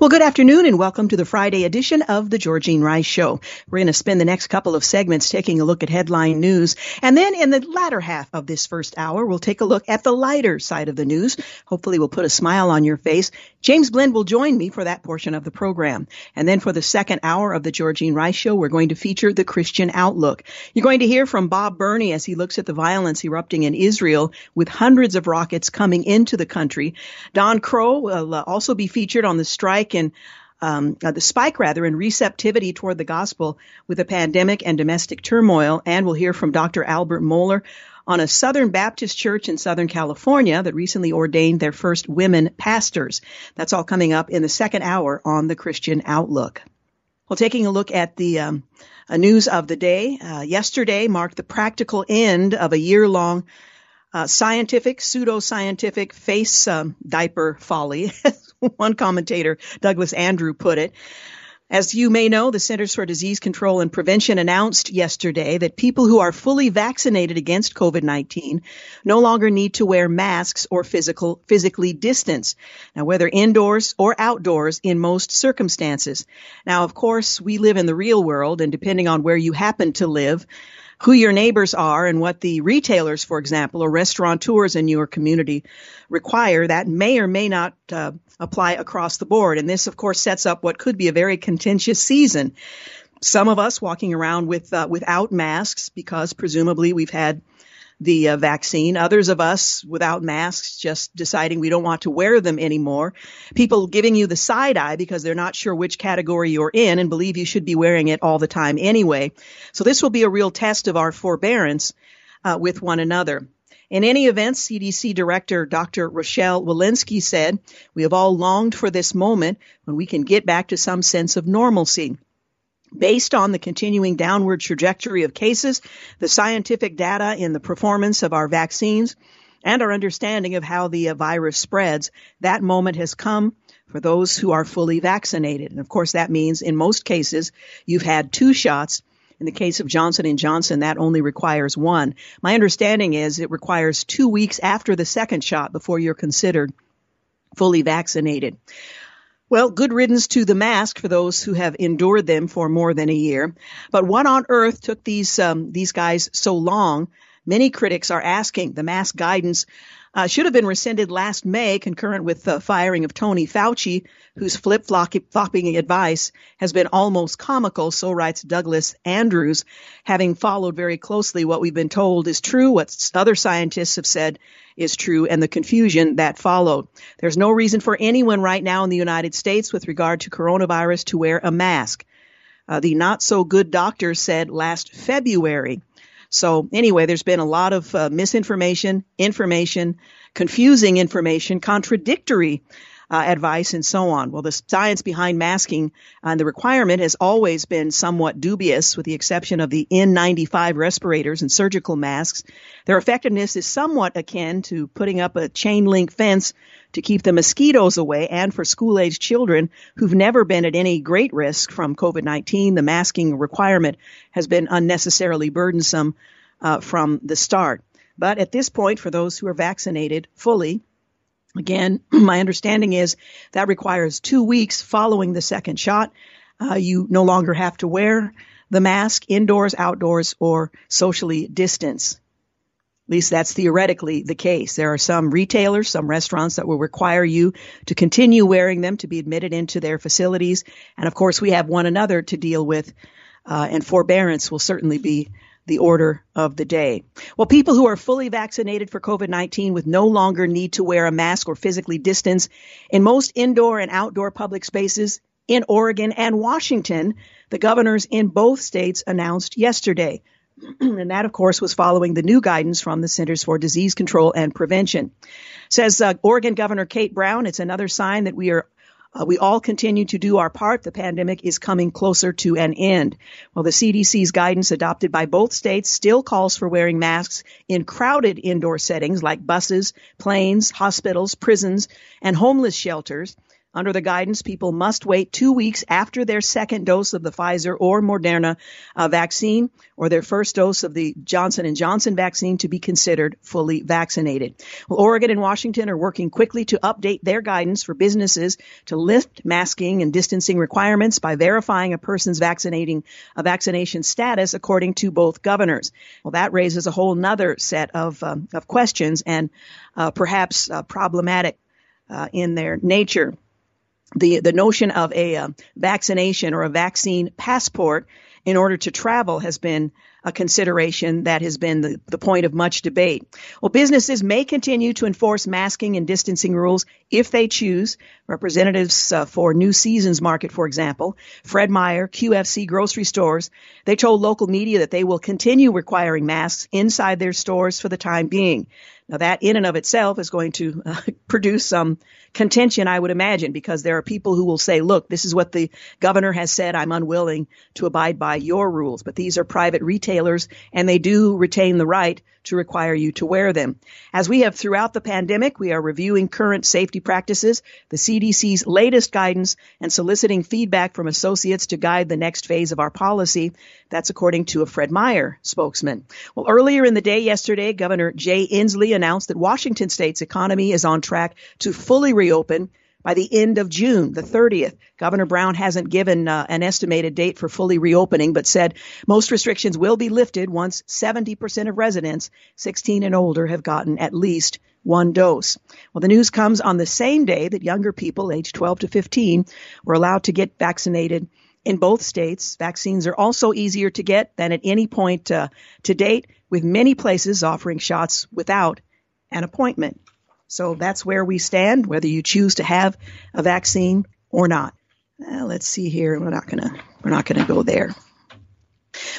Well, good afternoon and welcome to the Friday edition of the Georgene Rice Show. We're going to spend the next couple of segments taking a look at headline news. And then in the latter half of this first hour, we'll take a look at the lighter side of the news. Hopefully we'll put a smile on your face. James Blend will join me for that portion of the program. And then for the second hour of the Georgene Rice Show, we're going to feature the Christian Outlook. You're going to hear from Bob Burney as he looks at the violence erupting in Israel with hundreds of rockets coming into the country. Don Crow will uh, also be featured on the strike spike in um, uh, the spike rather in receptivity toward the gospel with the pandemic and domestic turmoil. And we'll hear from Dr. Albert Mohler on a Southern Baptist church in Southern California that recently ordained their first women pastors. That's all coming up in the second hour on the Christian Outlook. Well, taking a look at the um, uh, news of the day, uh, yesterday marked the practical end of a year long uh, scientific, pseudo-scientific face um, diaper folly, one commentator, Douglas Andrew, put it. As you may know, the Centers for Disease Control and Prevention announced yesterday that people who are fully vaccinated against COVID-19 no longer need to wear masks or physical, physically distance. Now, whether indoors or outdoors in most circumstances. Now, of course, we live in the real world and depending on where you happen to live, who your neighbors are and what the retailers, for example, or restaurateurs in your community require, that may or may not uh, apply across the board. And this, of course, sets up what could be a very contentious season. Some of us walking around with uh, without masks because presumably we've had the uh, vaccine. Others of us without masks, just deciding we don't want to wear them anymore. People giving you the side eye because they're not sure which category you're in and believe you should be wearing it all the time anyway. So this will be a real test of our forbearance uh, with one another. In any event, CDC Director Dr. Rochelle Walensky said, We have all longed for this moment when we can get back to some sense of normalcy. Based on the continuing downward trajectory of cases, the scientific data in the performance of our vaccines, and our understanding of how the uh, virus spreads, that moment has come for those who are fully vaccinated. And of course, that means in most cases, you've had two shots. In the case of Johnson & Johnson, that only requires one. My understanding is it requires two weeks after the second shot before you're considered fully vaccinated. Well, good riddance to the mask for those who have endured them for more than a year. But what on earth took these um, these guys so long? Many critics are asking. The mask guidance uh, should have been rescinded last May, concurrent with the firing of Tony Fauci, whose flip flopping advice has been almost comical. So writes Douglas Andrews, having followed very closely what we've been told is true, what other scientists have said is true and the confusion that followed. There's no reason for anyone right now in the United States with regard to coronavirus to wear a mask. Uh, the not so good doctor said last February. So anyway, there's been a lot of uh, misinformation, information, confusing information, contradictory uh, advice, and so on. Well, the science behind masking and the requirement has always been somewhat dubious, with the exception of the N95 respirators and surgical masks. Their effectiveness is somewhat akin to putting up a chain link fence to keep the mosquitoes away and for school age children who've never been at any great risk from COVID 19. The masking requirement has been unnecessarily burdensome uh, from the start. But at this point, for those who are vaccinated fully, Again, my understanding is that requires two weeks following the second shot. Uh, you no longer have to wear the mask indoors, outdoors, or socially distance. At least that's theoretically the case. There are some retailers, some restaurants that will require you to continue wearing them to be admitted into their facilities. And of course, we have one another to deal with, uh, and forbearance will certainly be the order of the day. Well, people who are fully vaccinated for COVID-19 with no longer need to wear a mask or physically distance in most indoor and outdoor public spaces in Oregon and Washington, the governors in both states announced yesterday. and that, of course, was following the new guidance from the Centers for Disease Control and Prevention. Says uh, Oregon Governor Kate Brown, it's another sign that we are uh, we all continue to do our part. The pandemic is coming closer to an end. Well, the CDC's guidance adopted by both states still calls for wearing masks in crowded indoor settings like buses, planes, hospitals, prisons, and homeless shelters. Under the guidance, people must wait two weeks after their second dose of the Pfizer or Moderna uh, vaccine or their first dose of the Johnson & Johnson vaccine to be considered fully vaccinated. Well, Oregon and Washington are working quickly to update their guidance for businesses to lift masking and distancing requirements by verifying a person's vaccinating a vaccination status according to both governors. Well, that raises a whole nother set of, um, of questions and uh, perhaps uh, problematic uh, in their nature the the notion of a uh, vaccination or a vaccine passport in order to travel has been a consideration that has been the, the point of much debate. Well, businesses may continue to enforce masking and distancing rules if they choose. Representatives uh, for New Seasons Market, for example, Fred Meyer, QFC grocery stores, they told local media that they will continue requiring masks inside their stores for the time being. Now, that in and of itself is going to uh, produce some contention, I would imagine, because there are people who will say, look, this is what the governor has said. I'm unwilling to abide by your rules. But these are private retailers and they do retain the right to require you to wear them. As we have throughout the pandemic, we are reviewing current safety practices, the CDC's latest guidance, and soliciting feedback from associates to guide the next phase of our policy. That's according to a Fred Meyer spokesman. Well, earlier in the day yesterday, Governor Jay Inslee announced that Washington state's economy is on track to fully reopen by the end of June, the 30th. Governor Brown hasn't given uh, an estimated date for fully reopening, but said most restrictions will be lifted once 70% of residents 16 and older have gotten at least one dose. Well, the news comes on the same day that younger people aged 12 to 15 were allowed to get vaccinated in both states. Vaccines are also easier to get than at any point uh, to date, with many places offering shots without an appointment. So that's where we stand, whether you choose to have a vaccine or not. Uh, let's see here. We're not gonna we're not gonna go there.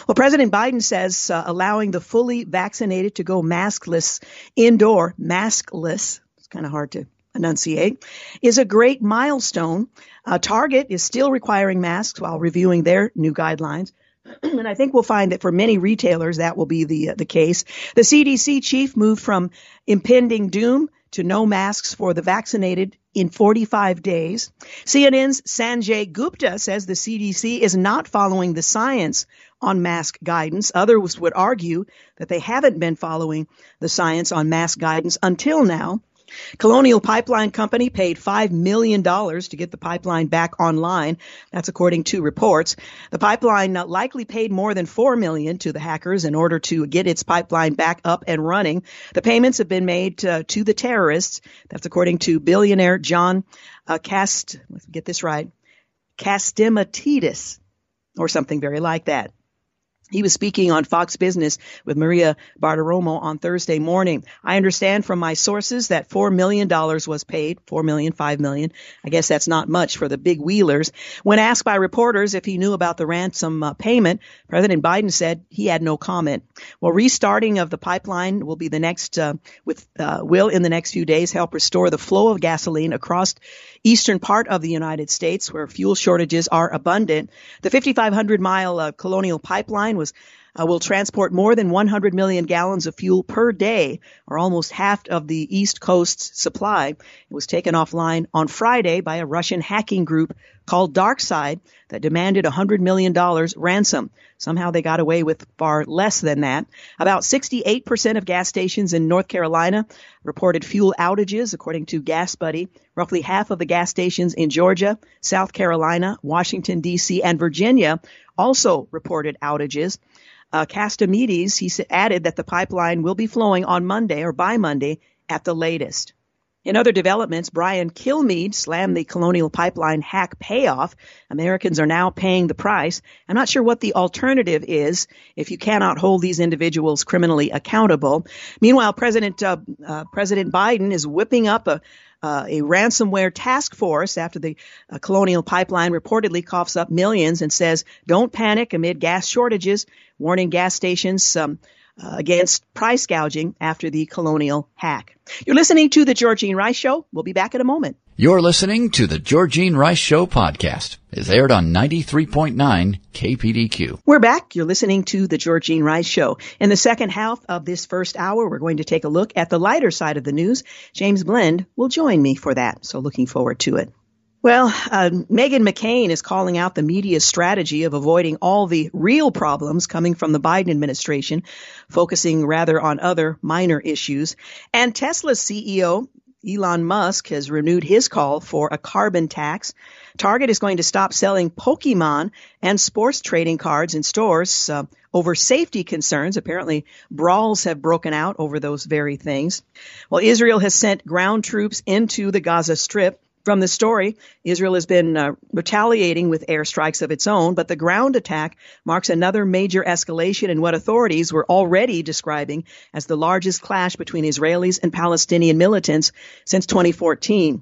Well, President Biden says uh, allowing the fully vaccinated to go maskless indoor, maskless. It's kind of hard to enunciate, is a great milestone. Uh, Target is still requiring masks while reviewing their new guidelines. and I think we'll find that for many retailers that will be the uh, the case. The CDC chief moved from impending doom to no masks for the vaccinated in 45 days. CNN's Sanjay Gupta says the CDC is not following the science on mask guidance. Others would argue that they haven't been following the science on mask guidance until now. Colonial Pipeline Company paid $5 million to get the pipeline back online. That's according to reports. The pipeline likely paid more than 4 million to the hackers in order to get its pipeline back up and running. The payments have been made uh, to the terrorists. That's according to billionaire John uh, Cast, let's get this right, Catsimatidis, or something very like that. He was speaking on Fox Business with Maria Bartiromo on Thursday morning. I understand from my sources that $4 million was paid, $4 million, $5 million. I guess that's not much for the big wheelers. When asked by reporters if he knew about the ransom uh, payment, President Biden said he had no comment. Well, restarting of the pipeline will be the next, uh, with, uh, will in the next few days help restore the flow of gasoline across eastern part of the United States where fuel shortages are abundant. The 5,500 mile uh, colonial pipeline was uh, will transport more than 100 million gallons of fuel per day, or almost half of the East Coast's supply. It was taken offline on Friday by a Russian hacking group called DarkSide that demanded $100 million ransom. Somehow they got away with far less than that. About 68% of gas stations in North Carolina reported fuel outages, according to Gas Buddy. Roughly half of the gas stations in Georgia, South Carolina, Washington, D.C., and Virginia also reported outages. Uh, Castimedes, he added that the pipeline will be flowing on Monday or by Monday at the latest. In other developments, Brian Kilmeade slammed the Colonial Pipeline hack payoff. Americans are now paying the price. I'm not sure what the alternative is if you cannot hold these individuals criminally accountable. Meanwhile, President uh, uh, President Biden is whipping up a uh, a ransomware task force after the uh, Colonial Pipeline reportedly coughs up millions and says, don't panic amid gas shortages, warning gas stations um, Uh, against price gouging after the Colonial hack. You're listening to The Georgene Rice Show. We'll be back in a moment. You're listening to the Georgene Rice Show podcast. It's aired on 93.9 KPDQ. We're back. You're listening to the Georgene Rice Show. In the second half of this first hour, we're going to take a look at the lighter side of the news. James Blend will join me for that. So looking forward to it. Well, uh, Meghan McCain is calling out the media's strategy of avoiding all the real problems coming from the Biden administration, focusing rather on other minor issues. And Tesla's CEO Elon Musk has renewed his call for a carbon tax. Target is going to stop selling Pokemon and sports trading cards in stores uh, over safety concerns. Apparently, brawls have broken out over those very things. Well, Israel has sent ground troops into the Gaza Strip from the story, Israel has been uh, retaliating with airstrikes of its own, but the ground attack marks another major escalation in what authorities were already describing as the largest clash between Israelis and Palestinian militants since 2014.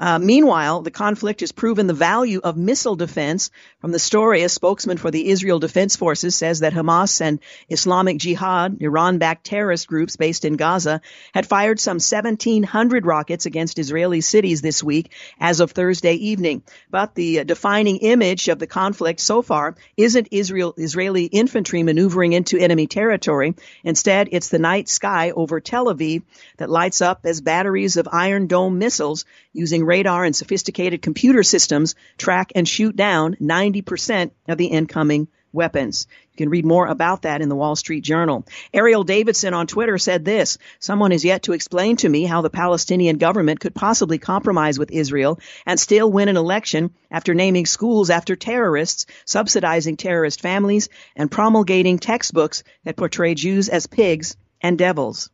Uh, meanwhile, the conflict has proven the value of missile defense. From the story, a spokesman for the Israel Defense Forces says that Hamas and Islamic Jihad, Iran-backed terrorist groups based in Gaza, had fired some 1,700 rockets against Israeli cities this week as of Thursday evening. But the defining image of the conflict so far isn't Israel, Israeli infantry maneuvering into enemy territory. Instead, it's the night sky over Tel Aviv that lights up as batteries of Iron Dome missiles using radar and sophisticated computer systems track and shoot down 90% of the incoming weapons. You can read more about that in the Wall Street Journal. Ariel Davidson on Twitter said this, someone has yet to explain to me how the Palestinian government could possibly compromise with Israel and still win an election after naming schools after terrorists, subsidizing terrorist families, and promulgating textbooks that portray Jews as pigs and devils.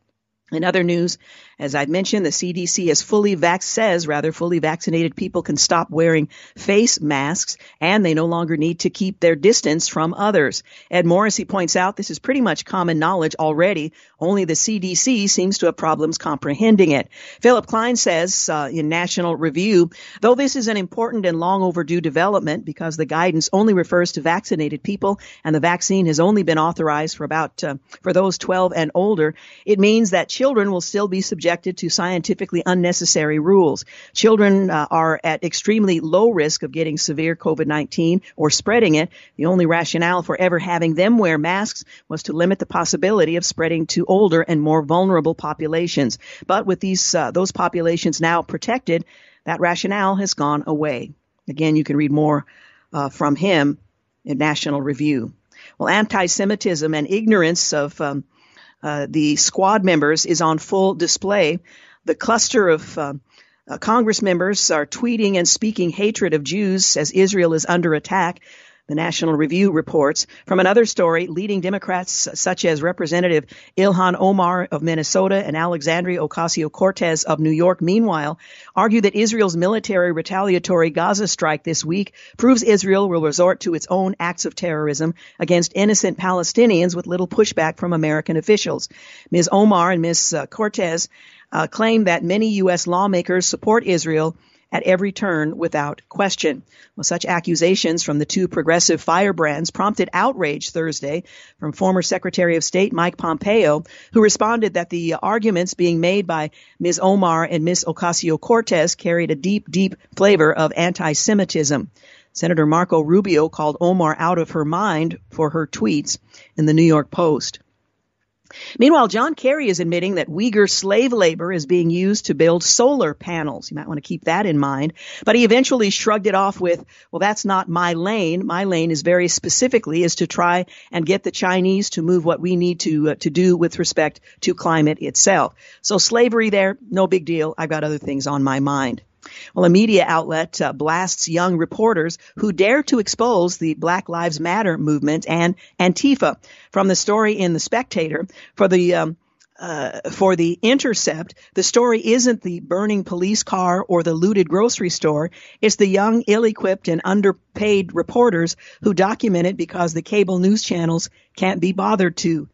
In other news, as I've mentioned, the CDC has fully says rather fully vaccinated people can stop wearing face masks and they no longer need to keep their distance from others. Ed Morrissey points out this is pretty much common knowledge already. Only the CDC seems to have problems comprehending it. Philip Klein says uh, in National Review, though this is an important and long overdue development because the guidance only refers to vaccinated people and the vaccine has only been authorized for about uh, for those 12 and older, it means that children will still be subjected subjected to scientifically unnecessary rules. Children uh, are at extremely low risk of getting severe COVID-19 or spreading it. The only rationale for ever having them wear masks was to limit the possibility of spreading to older and more vulnerable populations. But with these uh, those populations now protected, that rationale has gone away. Again, you can read more uh, from him in National Review. Well, anti-Semitism and ignorance of um, uh, the squad members is on full display. The cluster of uh, uh, Congress members are tweeting and speaking hatred of Jews as Israel is under attack. The National Review reports. From another story, leading Democrats such as Representative Ilhan Omar of Minnesota and Alexandria Ocasio-Cortez of New York, meanwhile, argue that Israel's military retaliatory Gaza strike this week proves Israel will resort to its own acts of terrorism against innocent Palestinians with little pushback from American officials. Ms. Omar and Ms. Cortez uh, claim that many U.S. lawmakers support Israel at every turn without question. Well, such accusations from the two progressive firebrands prompted outrage Thursday from former Secretary of State Mike Pompeo, who responded that the arguments being made by Ms. Omar and Ms. Ocasio-Cortez carried a deep, deep flavor of anti-Semitism. Senator Marco Rubio called Omar out of her mind for her tweets in the New York Post. Meanwhile, John Kerry is admitting that Uyghur slave labor is being used to build solar panels. You might want to keep that in mind. But he eventually shrugged it off with, well, that's not my lane. My lane is very specifically is to try and get the Chinese to move what we need to, uh, to do with respect to climate itself. So slavery there, no big deal. I've got other things on my mind. Well, a media outlet uh, blasts young reporters who dare to expose the Black Lives Matter movement and Antifa. From the story in The Spectator, for the um, uh, for the intercept, the story isn't the burning police car or the looted grocery store. It's the young, ill-equipped, and underpaid reporters who document it because the cable news channels can't be bothered to.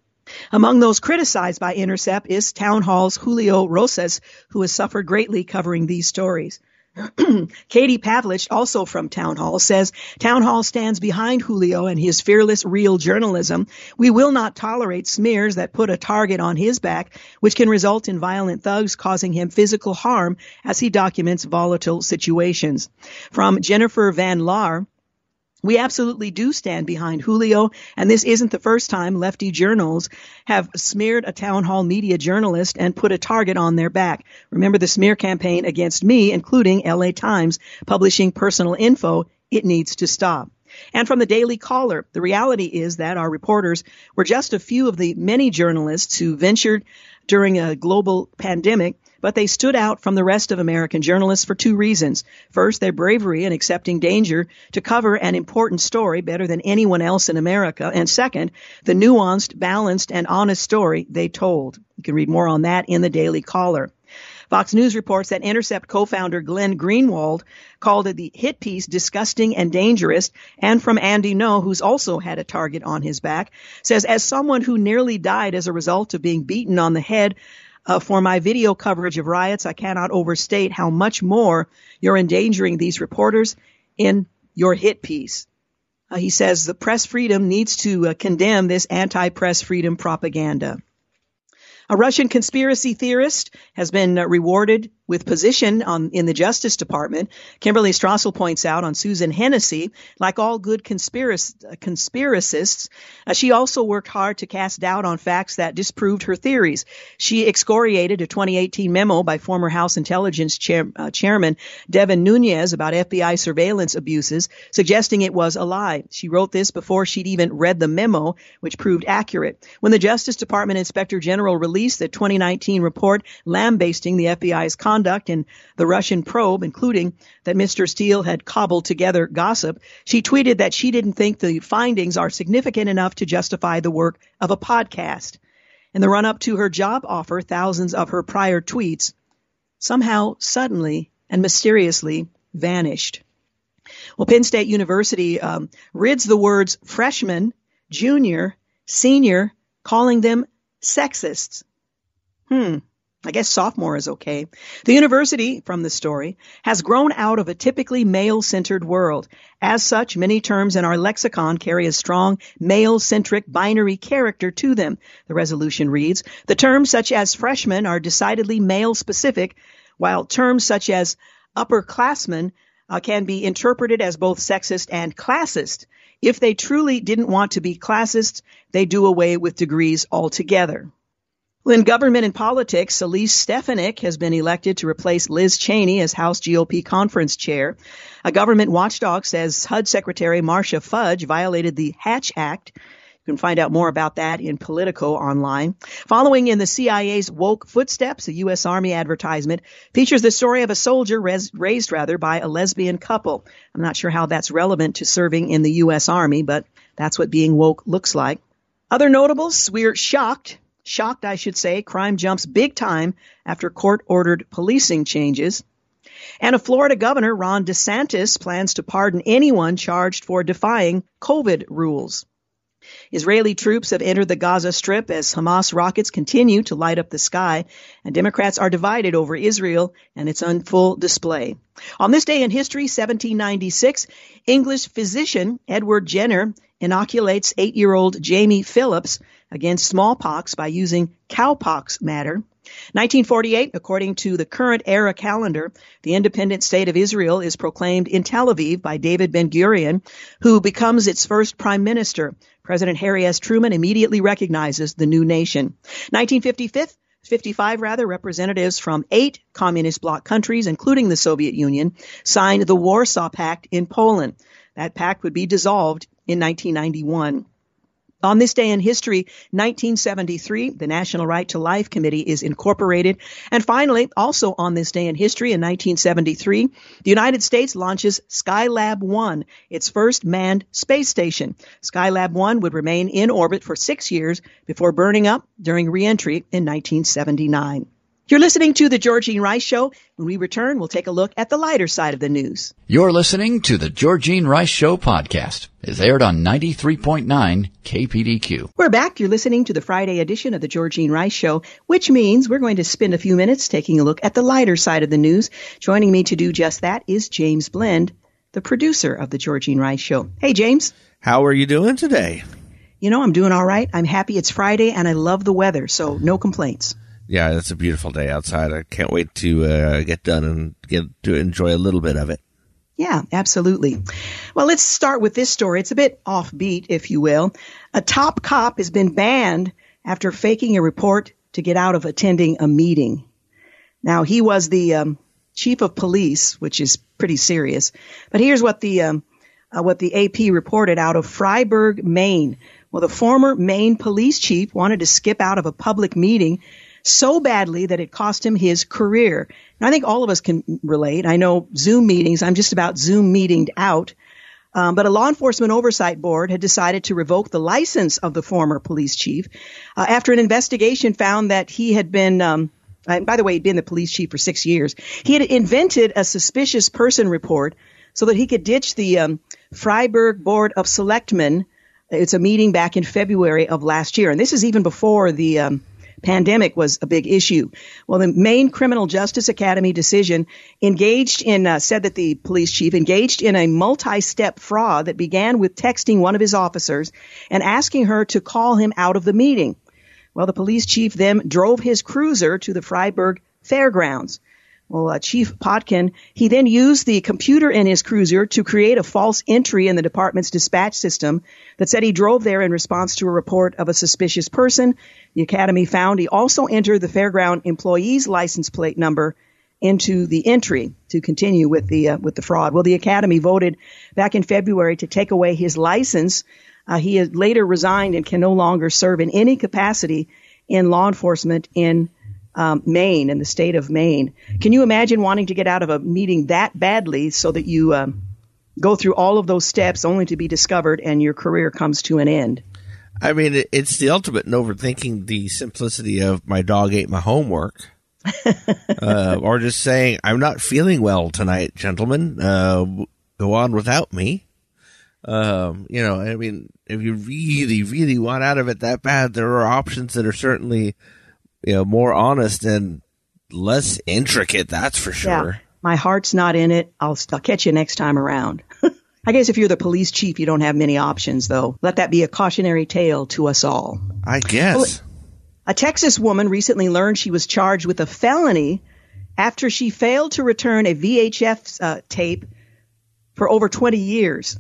Among those criticized by Intercept is Town Hall's Julio Rosas, who has suffered greatly covering these stories. Katie Pavlich, also from Town Hall, says Town Hall stands behind Julio and his fearless real journalism. We will not tolerate smears that put a target on his back, which can result in violent thugs causing him physical harm as he documents volatile situations. From Jennifer Van Laar, we absolutely do stand behind Julio, and this isn't the first time lefty journals have smeared a town hall media journalist and put a target on their back. Remember the smear campaign against me, including LA Times, publishing personal info. It needs to stop. And from the Daily Caller, the reality is that our reporters were just a few of the many journalists who ventured during a global pandemic but they stood out from the rest of American journalists for two reasons. First, their bravery in accepting danger to cover an important story better than anyone else in America. And second, the nuanced, balanced, and honest story they told. You can read more on that in the Daily Caller. Fox News reports that Intercept co-founder Glenn Greenwald called it the hit piece disgusting and dangerous. And from Andy Ngo, who's also had a target on his back, says, as someone who nearly died as a result of being beaten on the head uh, for my video coverage of riots, I cannot overstate how much more you're endangering these reporters in your hit piece. Uh, he says the press freedom needs to uh, condemn this anti-press freedom propaganda. A Russian conspiracy theorist has been uh, rewarded with position on, in the Justice Department. Kimberly Strassel points out on Susan Hennessy, like all good conspirac- conspiracists, uh, she also worked hard to cast doubt on facts that disproved her theories. She excoriated a 2018 memo by former House Intelligence chair, uh, Chairman Devin Nunes about FBI surveillance abuses, suggesting it was a lie. She wrote this before she'd even read the memo, which proved accurate. When the Justice Department Inspector General released the 2019 report lambasting the FBI's conduct, conduct in the Russian probe, including that Mr. Steele had cobbled together gossip, she tweeted that she didn't think the findings are significant enough to justify the work of a podcast. In the run up to her job offer, thousands of her prior tweets somehow suddenly and mysteriously vanished. Well, Penn State University um, rids the words freshman, junior, senior, calling them sexists. Hmm. I guess sophomore is okay. The university, from the story, has grown out of a typically male-centered world. As such, many terms in our lexicon carry a strong male-centric binary character to them. The resolution reads, the terms such as freshman are decidedly male-specific, while terms such as upperclassmen uh, can be interpreted as both sexist and classist. If they truly didn't want to be classist, they do away with degrees altogether. Well, in government and politics, Elise Stefanik has been elected to replace Liz Cheney as House GOP conference chair. A government watchdog says HUD Secretary Marcia Fudge violated the Hatch Act. You can find out more about that in Politico online. Following in the CIA's woke footsteps, a U.S. Army advertisement features the story of a soldier res- raised rather by a lesbian couple. I'm not sure how that's relevant to serving in the U.S. Army, but that's what being woke looks like. Other notables, we're shocked Shocked, I should say, crime jumps big time after court ordered policing changes. And a Florida governor, Ron DeSantis, plans to pardon anyone charged for defying COVID rules. Israeli troops have entered the Gaza Strip as Hamas rockets continue to light up the sky, and Democrats are divided over Israel and its on full display. On this day in history, 1796, English physician Edward Jenner inoculates eight year old Jamie Phillips against smallpox by using cowpox matter. 1948, according to the current era calendar, the independent state of Israel is proclaimed in Tel Aviv by David Ben Gurion, who becomes its first prime minister. President Harry S. Truman immediately recognizes the new nation. 1955, 55 rather, representatives from eight communist bloc countries, including the Soviet Union, signed the Warsaw Pact in Poland. That pact would be dissolved in 1991. On this day in history, 1973, the National Right to Life Committee is incorporated. And finally, also on this day in history in 1973, the United States launches Skylab 1, its first manned space station. Skylab 1 would remain in orbit for six years before burning up during reentry in 1979. You're listening to the Georgene Rice Show. When we return, we'll take a look at the lighter side of the news. You're listening to the Georgene Rice Show podcast. It's aired on 93.9 KPDQ. We're back. You're listening to the Friday edition of the Georgene Rice Show, which means we're going to spend a few minutes taking a look at the lighter side of the news. Joining me to do just that is James Blend, the producer of the Georgene Rice Show. Hey, James. How are you doing today? You know, I'm doing all right. I'm happy it's Friday and I love the weather, so no complaints yeah, it's a beautiful day outside. I can't wait to uh, get done and get to enjoy a little bit of it. Yeah, absolutely. Well, let's start with this story. It's a bit offbeat, if you will. A top cop has been banned after faking a report to get out of attending a meeting. Now, he was the um, chief of police, which is pretty serious. But here's what the um, uh, what the AP reported out of Fryeburg, Maine. Well, the former Maine police chief wanted to skip out of a public meeting so badly that it cost him his career. And I think all of us can relate. I know Zoom meetings, I'm just about Zoom meetinged out. Um, but a law enforcement oversight board had decided to revoke the license of the former police chief uh, after an investigation found that he had been, um, by the way, he'd been the police chief for six years. He had invented a suspicious person report so that he could ditch the um, Fryeburg Board of Selectmen. It's a meeting back in February of last year, and this is even before the um, pandemic was a big issue. Well, the Maine Criminal Justice Academy decision engaged in, uh, said that the police chief engaged in a multi-step fraud that began with texting one of his officers and asking her to call him out of the meeting. Well, the police chief then drove his cruiser to the Fryeburg Fairgrounds. Well, uh, Chief Potkin, he then used the computer in his cruiser to create a false entry in the department's dispatch system that said he drove there in response to a report of a suspicious person. The Academy found he also entered the fairground employee's license plate number into the entry to continue with the uh, with the fraud. Well, the Academy voted back in February to take away his license. Uh, he later resigned and can no longer serve in any capacity in law enforcement in um, Maine and the state of Maine. Can you imagine wanting to get out of a meeting that badly so that you um, go through all of those steps only to be discovered and your career comes to an end? I mean, it's the ultimate in overthinking the simplicity of my dog ate my homework. uh, or just saying, I'm not feeling well tonight, gentlemen. Uh, go on without me. Um, you know, I mean, if you really, really want out of it that bad, there are options that are certainly you know, more honest and less intricate. That's for sure. Yeah. My heart's not in it. I'll, I'll catch you next time around. I guess if you're the police chief, you don't have many options, though. Let that be a cautionary tale to us all. I guess. Well, a Texas woman recently learned she was charged with a felony after she failed to return a VHS uh, tape for over 20 years.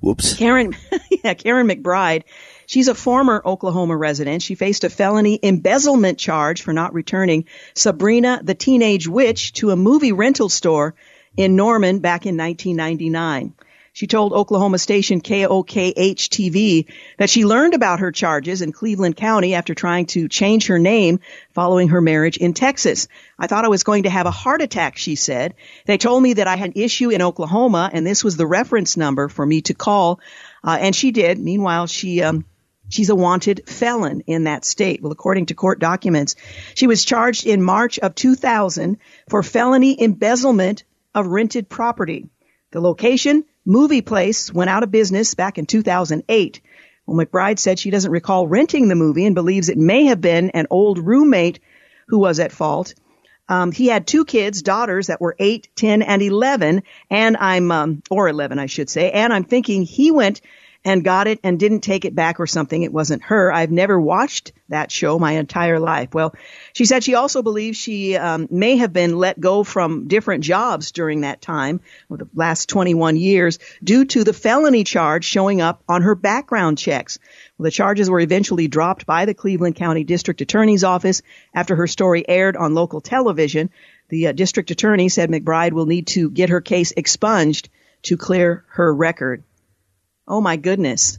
Whoops. Karen, yeah, Karen McBride She's a former Oklahoma resident. She faced a felony embezzlement charge for not returning Sabrina the Teenage Witch to a movie rental store in Norman back in 1999. She told Oklahoma station KOKH TV that she learned about her charges in Cleveland County after trying to change her name following her marriage in Texas. I thought I was going to have a heart attack, she said. They told me that I had an issue in Oklahoma and this was the reference number for me to call. Uh, and she did. Meanwhile, she, um, She's a wanted felon in that state. Well, according to court documents, she was charged in March of 2000 for felony embezzlement of rented property. The location, movie place, went out of business back in 2008. Well, McBride said she doesn't recall renting the movie and believes it may have been an old roommate who was at fault. Um, he had two kids, daughters that were 8, 10, and 11, and I'm, um, or 11, I should say, and I'm thinking he went and got it and didn't take it back or something. It wasn't her. I've never watched that show my entire life. Well, she said she also believes she um, may have been let go from different jobs during that time, or the last 21 years, due to the felony charge showing up on her background checks. Well, the charges were eventually dropped by the Cleveland County District Attorney's Office after her story aired on local television. The uh, district attorney said McBride will need to get her case expunged to clear her record. Oh my goodness.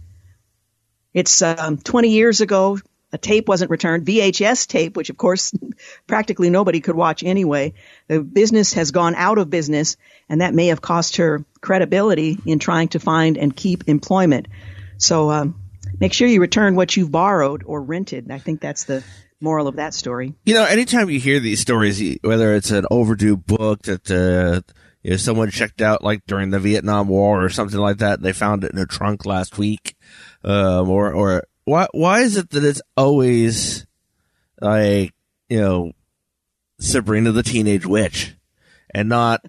It's um, 20 years ago. A tape wasn't returned. VHS tape, which of course practically nobody could watch anyway. The business has gone out of business and that may have cost her credibility in trying to find and keep employment. So, um, make sure you return what you've borrowed or rented. I think that's the moral of that story. You know, anytime you hear these stories, whether it's an overdue book that uh, you know, someone checked out like during the Vietnam War or something like that, they found it in a trunk last week, um, or or why why is it that it's always like you know Sabrina the Teenage Witch and not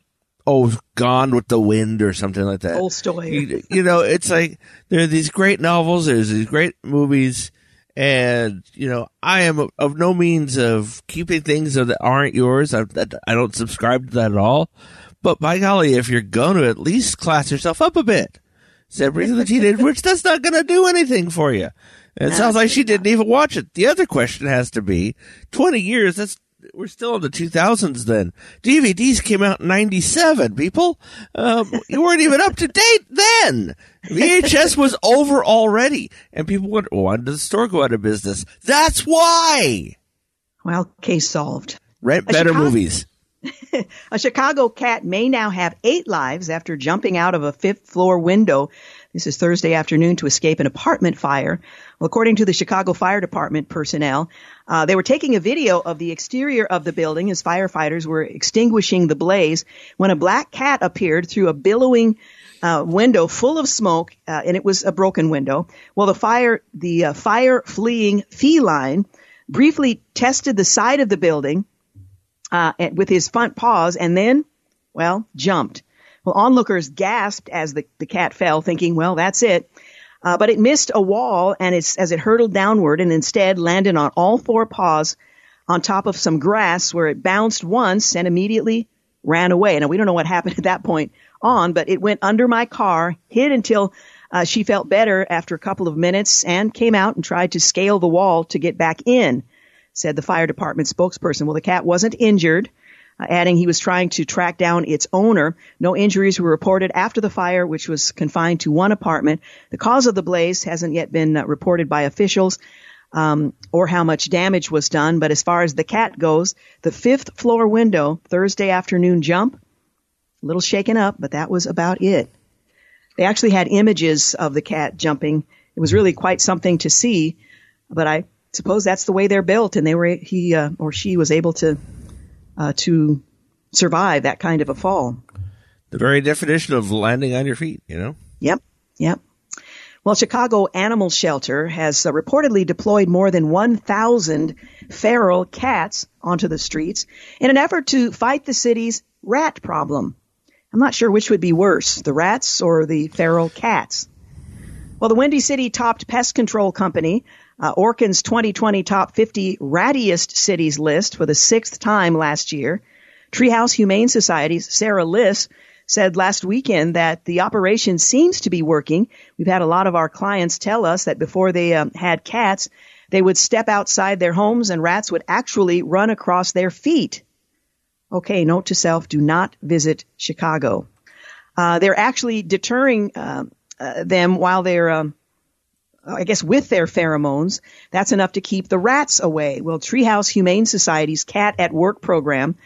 oh Gone with the Wind or something like that? Tolstoy. You, you know, it's like there are these great novels, there's these great movies and you know i am of no means of keeping things that aren't yours I, I, don't subscribe to that at all but by golly if you're going to at least class yourself up a bit Sabrina the Teenage Witch, that's not going to do anything for you. And it sounds like she didn't even watch it. The other question has to be 20 years, that's we're still in the 2000s then. DVDs came out in 97, people. Um, you weren't even up to date then. VHS was over already. And people went, why did the store go out of business? That's why. Well, case solved. Rent better movies. a Chicago cat may now have eight lives after jumping out of a fifth floor window. This is Thursday afternoon to escape an apartment fire. Well, according to the Chicago Fire Department personnel, uh, they were taking a video of the exterior of the building as firefighters were extinguishing the blaze when a black cat appeared through a billowing uh, window full of smoke, uh, and it was a broken window. Well, the fire, the uh, fire fleeing feline briefly tested the side of the building uh, with his front paws, and then, well, jumped. Well, onlookers gasped as the, the cat fell, thinking, well, that's it. Uh, but it missed a wall and it's, as it hurtled downward and instead landed on all four paws on top of some grass where it bounced once and immediately ran away. Now we don't know what happened at that point on, but it went under my car, hid until uh, she felt better after a couple of minutes and came out and tried to scale the wall to get back in, said the fire department spokesperson. Well, the cat wasn't injured uh, adding he was trying to track down its owner. No injuries were reported after the fire, which was confined to one apartment. The cause of the blaze hasn't yet been uh, reported by officials. Um, or how much damage was done, but as far as the cat goes, the fifth floor window Thursday afternoon jump, a little shaken up, but that was about it. They actually had images of the cat jumping. It was really quite something to see, but I suppose that's the way they're built, and they were he uh, or she was able to uh, to survive that kind of a fall. The very definition of landing on your feet, you know? Yep, yep. Well, Chicago Animal Shelter has uh, reportedly deployed more than 1,000 feral cats onto the streets in an effort to fight the city's rat problem. I'm not sure which would be worse, the rats or the feral cats. Well, the Windy City topped pest control company uh, Orkin's 2020 top 50 rattiest cities list for the sixth time last year. Treehouse Humane Society's Sarah Liss said last weekend that the operation seems to be working. We've had a lot of our clients tell us that before they um, had cats, they would step outside their homes and rats would actually run across their feet. Okay, note to self, do not visit Chicago. Uh, they're actually deterring uh, uh, them while they're um, I guess with their pheromones, that's enough to keep the rats away. Well, Treehouse Humane Society's Cat at Work program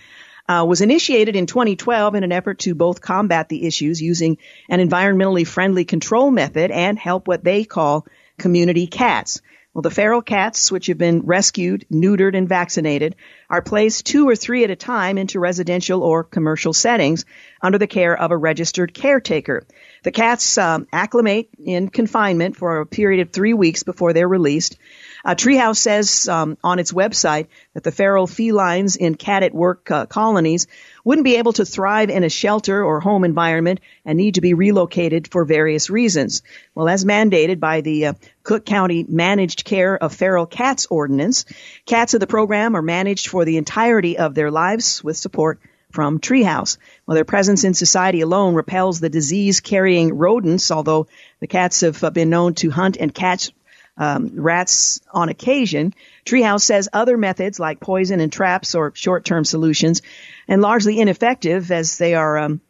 uh, was initiated in 2012 in an effort to both combat the issues using an environmentally friendly control method and help what they call community cats. Well, the feral cats, which have been rescued, neutered, and vaccinated, are placed two or three at a time into residential or commercial settings under the care of a registered caretaker. The cats um, acclimate in confinement for a period of three weeks before they're released. Uh, Treehouse says um, on its website that the feral felines in cat at work uh, colonies wouldn't be able to thrive in a shelter or home environment and need to be relocated for various reasons. Well, as mandated by the uh, Cook County Managed Care of Feral Cats Ordinance, cats of the program are managed for the entirety of their lives with support from Treehouse. Well, their presence in society alone repels the disease-carrying rodents, although the cats have uh, been known to hunt and catch um, rats on occasion. Treehouse says other methods like poison and traps or short-term solutions and largely ineffective as they are, um,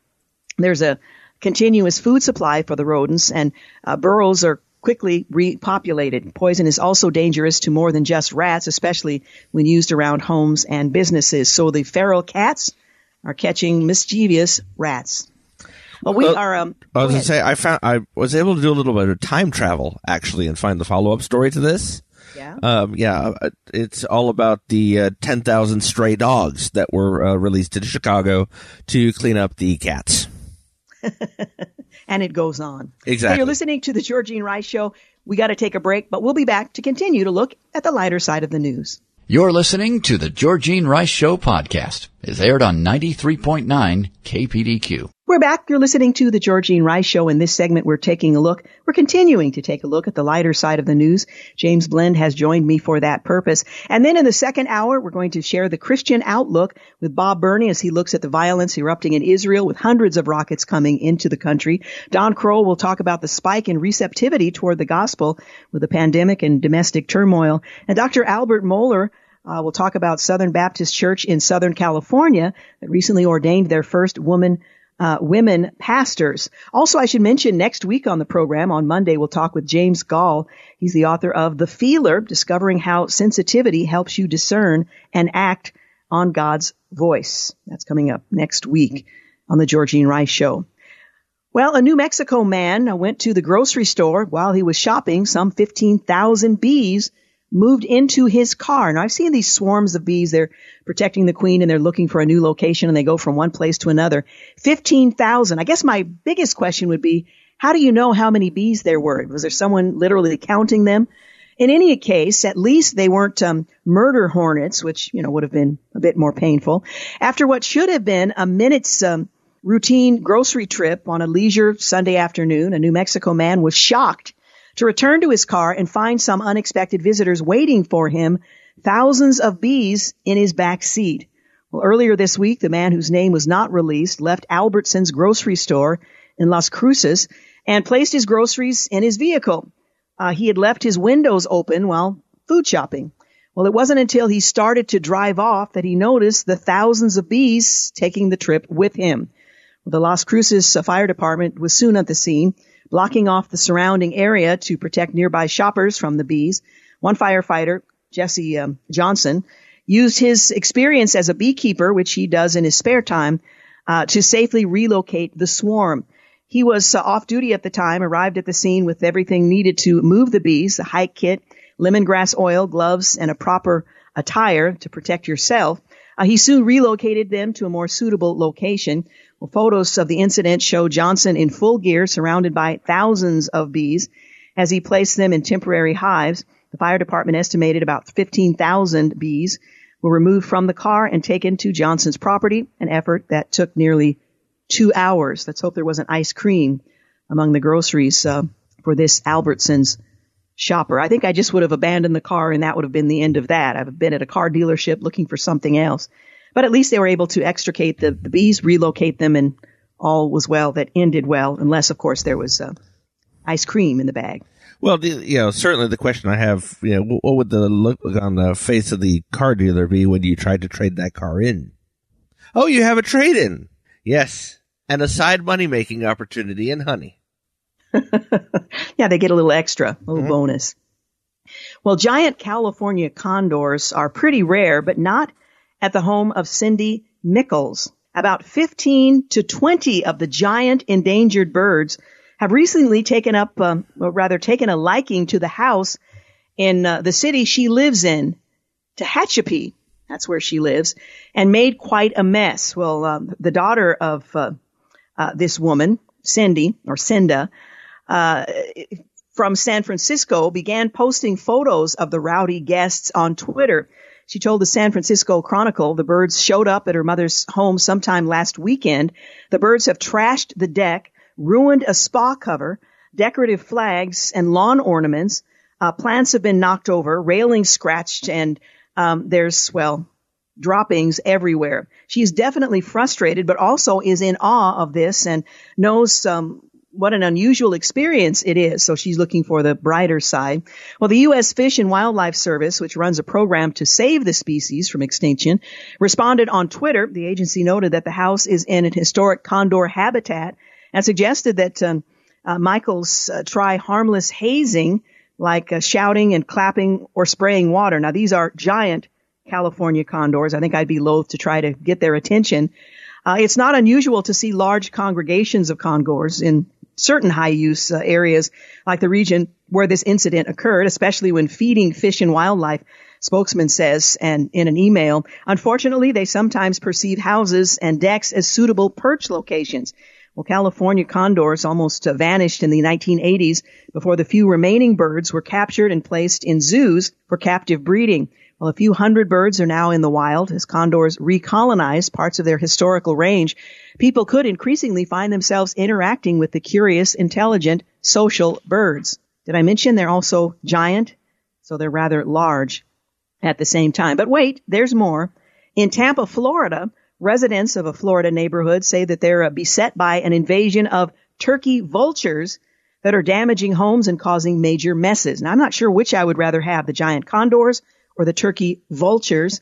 there's a continuous food supply for the rodents and uh, burrows are quickly repopulated. Poison is also dangerous to more than just rats, especially when used around homes and businesses. So the feral cats are catching mischievous rats. Well, we are. Um, I was going to say I found I was able to do a little bit of time travel actually and find the follow up story to this. Yeah. Um, yeah. Uh, it's all about the uh, 10,000 stray dogs that were uh, released in Chicago to clean up the cats. and it goes on. Exactly. So you're listening to the Georgene Rice Show. We got to take a break, but we'll be back to continue to look at the lighter side of the news. You're listening to the Georgene Rice Show podcast. It's aired on 93.9 KPDQ. We're back. You're listening to the Georgene Rice Show. In this segment, we're taking a look. We're continuing to take a look at the lighter side of the news. James Blend has joined me for that purpose. And then in the second hour, we're going to share the Christian outlook with Bob Burney as he looks at the violence erupting in Israel with hundreds of rockets coming into the country. Don Kroll will talk about the spike in receptivity toward the gospel with the pandemic and domestic turmoil. And Dr. Albert Mohler uh, we'll talk about Southern Baptist Church in Southern California that recently ordained their first woman uh, women pastors. Also, I should mention next week on the program on Monday, we'll talk with James Goll. He's the author of The Feeler, discovering how sensitivity helps you discern and act on God's voice. That's coming up next week on the Georgene Rice Show. Well, a New Mexico man went to the grocery store while he was shopping. Some 15,000 bees moved into his car. Now I've seen these swarms of bees. They're protecting the queen and they're looking for a new location and they go from one place to another. 15,000. I guess my biggest question would be, how do you know how many bees there were? Was there someone literally counting them? In any case, at least they weren't um, murder hornets, which you know would have been a bit more painful. After what should have been a minute's um, routine grocery trip on a leisure Sunday afternoon, a New Mexico man was shocked to return to his car and find some unexpected visitors waiting for him, thousands of bees in his back seat. Well, earlier this week, the man whose name was not released left Albertson's grocery store in Las Cruces and placed his groceries in his vehicle. Uh, he had left his windows open while food shopping. Well, it wasn't until he started to drive off that he noticed the thousands of bees taking the trip with him. The Las Cruces Fire Department was soon at the scene blocking off the surrounding area to protect nearby shoppers from the bees. One firefighter, Jesse um, Johnson, used his experience as a beekeeper, which he does in his spare time, uh, to safely relocate the swarm. He was uh, off duty at the time, arrived at the scene with everything needed to move the bees, the hike kit, lemongrass oil, gloves, and a proper attire to protect yourself. Uh, he soon relocated them to a more suitable location. Well, photos of the incident show Johnson in full gear surrounded by thousands of bees as he placed them in temporary hives. The fire department estimated about 15,000 bees were removed from the car and taken to Johnson's property, an effort that took nearly two hours. Let's hope there wasn't ice cream among the groceries uh, for this Albertsons shopper. I think I just would have abandoned the car and that would have been the end of that. I've been at a car dealership looking for something else. But at least they were able to extricate the, the bees, relocate them, and all was well that ended well, unless, of course, there was uh, ice cream in the bag. Well, you know, certainly the question I have, you know, what would the look on the face of the car dealer be when you tried to trade that car in? Oh, you have a trade in. Yes. And a side money making opportunity in honey. yeah, they get a little extra, a little mm-hmm. bonus. Well, giant California condors are pretty rare, but not at the home of Cindy Mickles. About 15 to 20 of the giant endangered birds have recently taken up, um, or rather taken a liking to the house in uh, the city she lives in, Tehachapi. That's where she lives, and made quite a mess. Well, um, the daughter of uh, uh, this woman, Cindy or Cinda, uh, from San Francisco, began posting photos of the rowdy guests on Twitter. She told the San Francisco Chronicle the birds showed up at her mother's home sometime last weekend. The birds have trashed the deck, ruined a spa cover, decorative flags and lawn ornaments. Uh, plants have been knocked over, railings scratched, and um, there's, well, droppings everywhere. She's definitely frustrated, but also is in awe of this and knows um, what an unusual experience it is. So she's looking for the brighter side. Well, the U.S. Fish and Wildlife Service, which runs a program to save the species from extinction, responded on Twitter. The agency noted that the house is in an historic condor habitat and suggested that um, uh, Michaels uh, try harmless hazing like uh, shouting and clapping or spraying water. Now, these are giant California condors. I think I'd be loath to try to get their attention. Uh, it's not unusual to see large congregations of condors in certain high use uh, areas like the region where this incident occurred, especially when feeding fish and wildlife spokesman says and in an email, unfortunately, they sometimes perceive houses and decks as suitable perch locations. Well, California condors almost vanished in the 1980s before the few remaining birds were captured and placed in zoos for captive breeding. Well, a few hundred birds are now in the wild as condors recolonize parts of their historical range. People could increasingly find themselves interacting with the curious, intelligent, social birds. Did I mention they're also giant? So they're rather large at the same time. But wait, there's more. In Tampa, Florida, residents of a Florida neighborhood say that they're uh, beset by an invasion of turkey vultures that are damaging homes and causing major messes. Now, I'm not sure which I would rather have, the giant condors or the turkey vultures.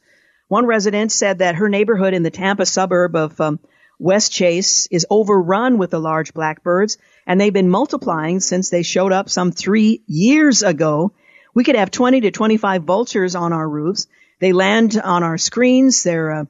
One resident said that her neighborhood in the Tampa suburb of um, Westchase is overrun with the large blackbirds, and they've been multiplying since they showed up some three years ago we could have 20 to 25 vultures on our roofs. They land on our screens. Their uh,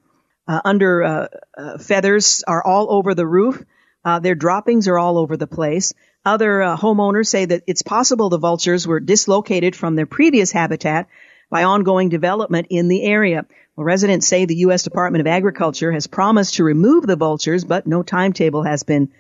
uh, under uh, uh feathers are all over the roof. Uh, their droppings are all over the place. Other uh, homeowners say that it's possible the vultures were dislocated from their previous habitat by ongoing development in the area. Well, residents say the U.S. Department of Agriculture has promised to remove the vultures, but no timetable has been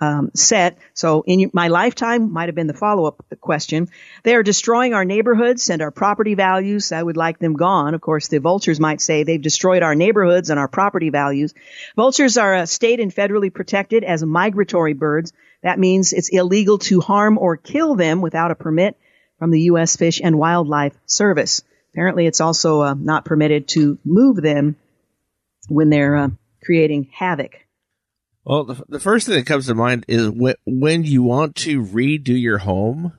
um, set. So in my lifetime might have been the follow-up question. They are destroying our neighborhoods and our property values. I would like them gone. Of course, the vultures might say they've destroyed our neighborhoods and our property values. Vultures are a state and federally protected as migratory birds. That means it's illegal to harm or kill them without a permit from the U.S. Fish and Wildlife Service. Apparently, it's also uh, not permitted to move them when they're uh, creating havoc. Well, the, the first thing that comes to mind is when, when you want to redo your home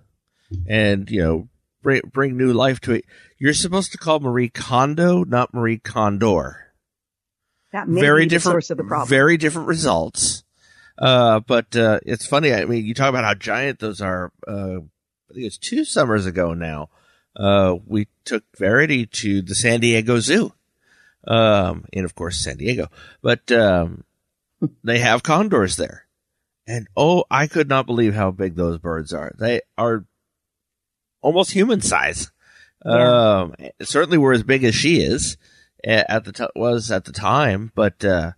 and, you know, bring, bring new life to it, you're supposed to call Marie Kondo, not Marie Condor. That may very be different, source of the problem. Very different results. Uh, but, uh, it's funny. I mean, you talk about how giant those are. Uh, I think it's two summers ago now. Uh, we took Verity to the San Diego Zoo. Um, and of course, San Diego, but, um, they have condors there. And oh, I could not believe how big those birds are. They are almost human size. Yeah. Um, certainly were as big as she is at the t- was at the time, but uh,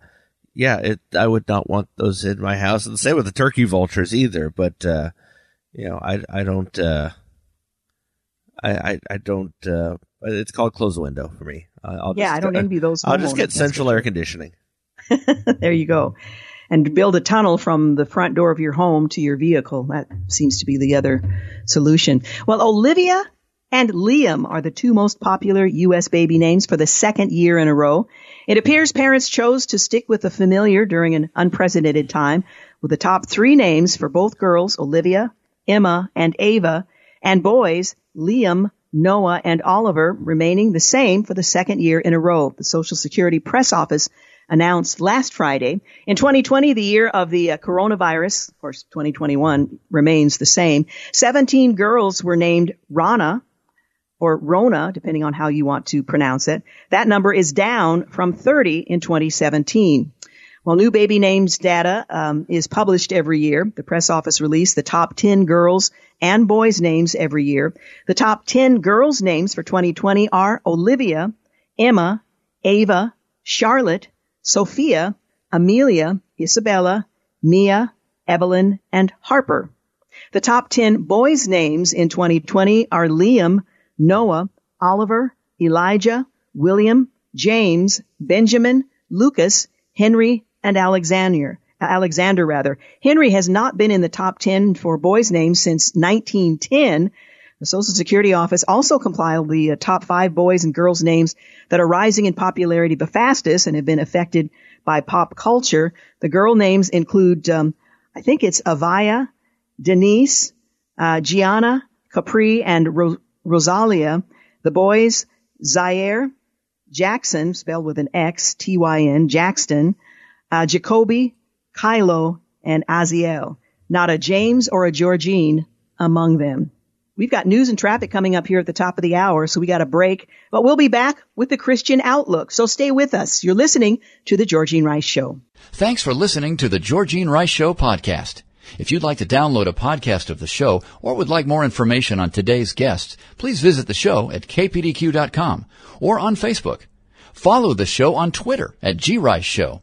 yeah, it, I would not want those in my house. And the same with the turkey vultures either. But uh, you know, I I don't uh, I, I, I don't. Uh, it's called close the window for me. I'll yeah, just, I don't envy those. I'll just get central air conditioning. there you go. And build a tunnel from the front door of your home to your vehicle. That seems to be the other solution. Well, Olivia and Liam are the two most popular U.S. baby names for the second year in a row. It appears parents chose to stick with the familiar during an unprecedented time, with the top three names for both girls, Olivia, Emma, and Ava, and boys, Liam, Noah, and Oliver, remaining the same for the second year in a row. The Social Security Press Office announced last Friday. In 2020, the year of the uh, coronavirus, of course, 2021 remains the same. 17 girls were named Rana or Rona, depending on how you want to pronounce it. That number is down from 30 in 2017. Well, new baby names data um, is published every year. The press office released the top 10 girls and boys names every year. The top 10 girls names for 2020 are Olivia, Emma, Ava, Charlotte, Sophia, Amelia, Isabella, Mia, Evelyn, and Harper. The top 10 boys' names in 2020 are Liam, Noah, Oliver, Elijah, William, James, Benjamin, Lucas, Henry, and Alexander. Alexander rather. Henry has not been in the top 10 for boys' names since 1910 the Social Security Office also compiled the uh, top five boys and girls names that are rising in popularity the fastest and have been affected by pop culture. The girl names include, um, I think it's Avaya, Denise, uh, Gianna, Capri, and Ro- Rosalia. The boys, Zaire, Jackson, spelled with an X, T-Y-N, Jackson, uh, Jacoby, Kylo, and Aziel. Not a James or a Georgene among them. We've got news and traffic coming up here at the top of the hour, so we got a break, but we'll be back with the Christian Outlook. So stay with us. You're listening to the Georgene Rice Show. Thanks for listening to the Georgene Rice Show podcast. If you'd like to download a podcast of the show or would like more information on today's guests, please visit the show at kpdq.com or on Facebook. Follow the show on Twitter at grice show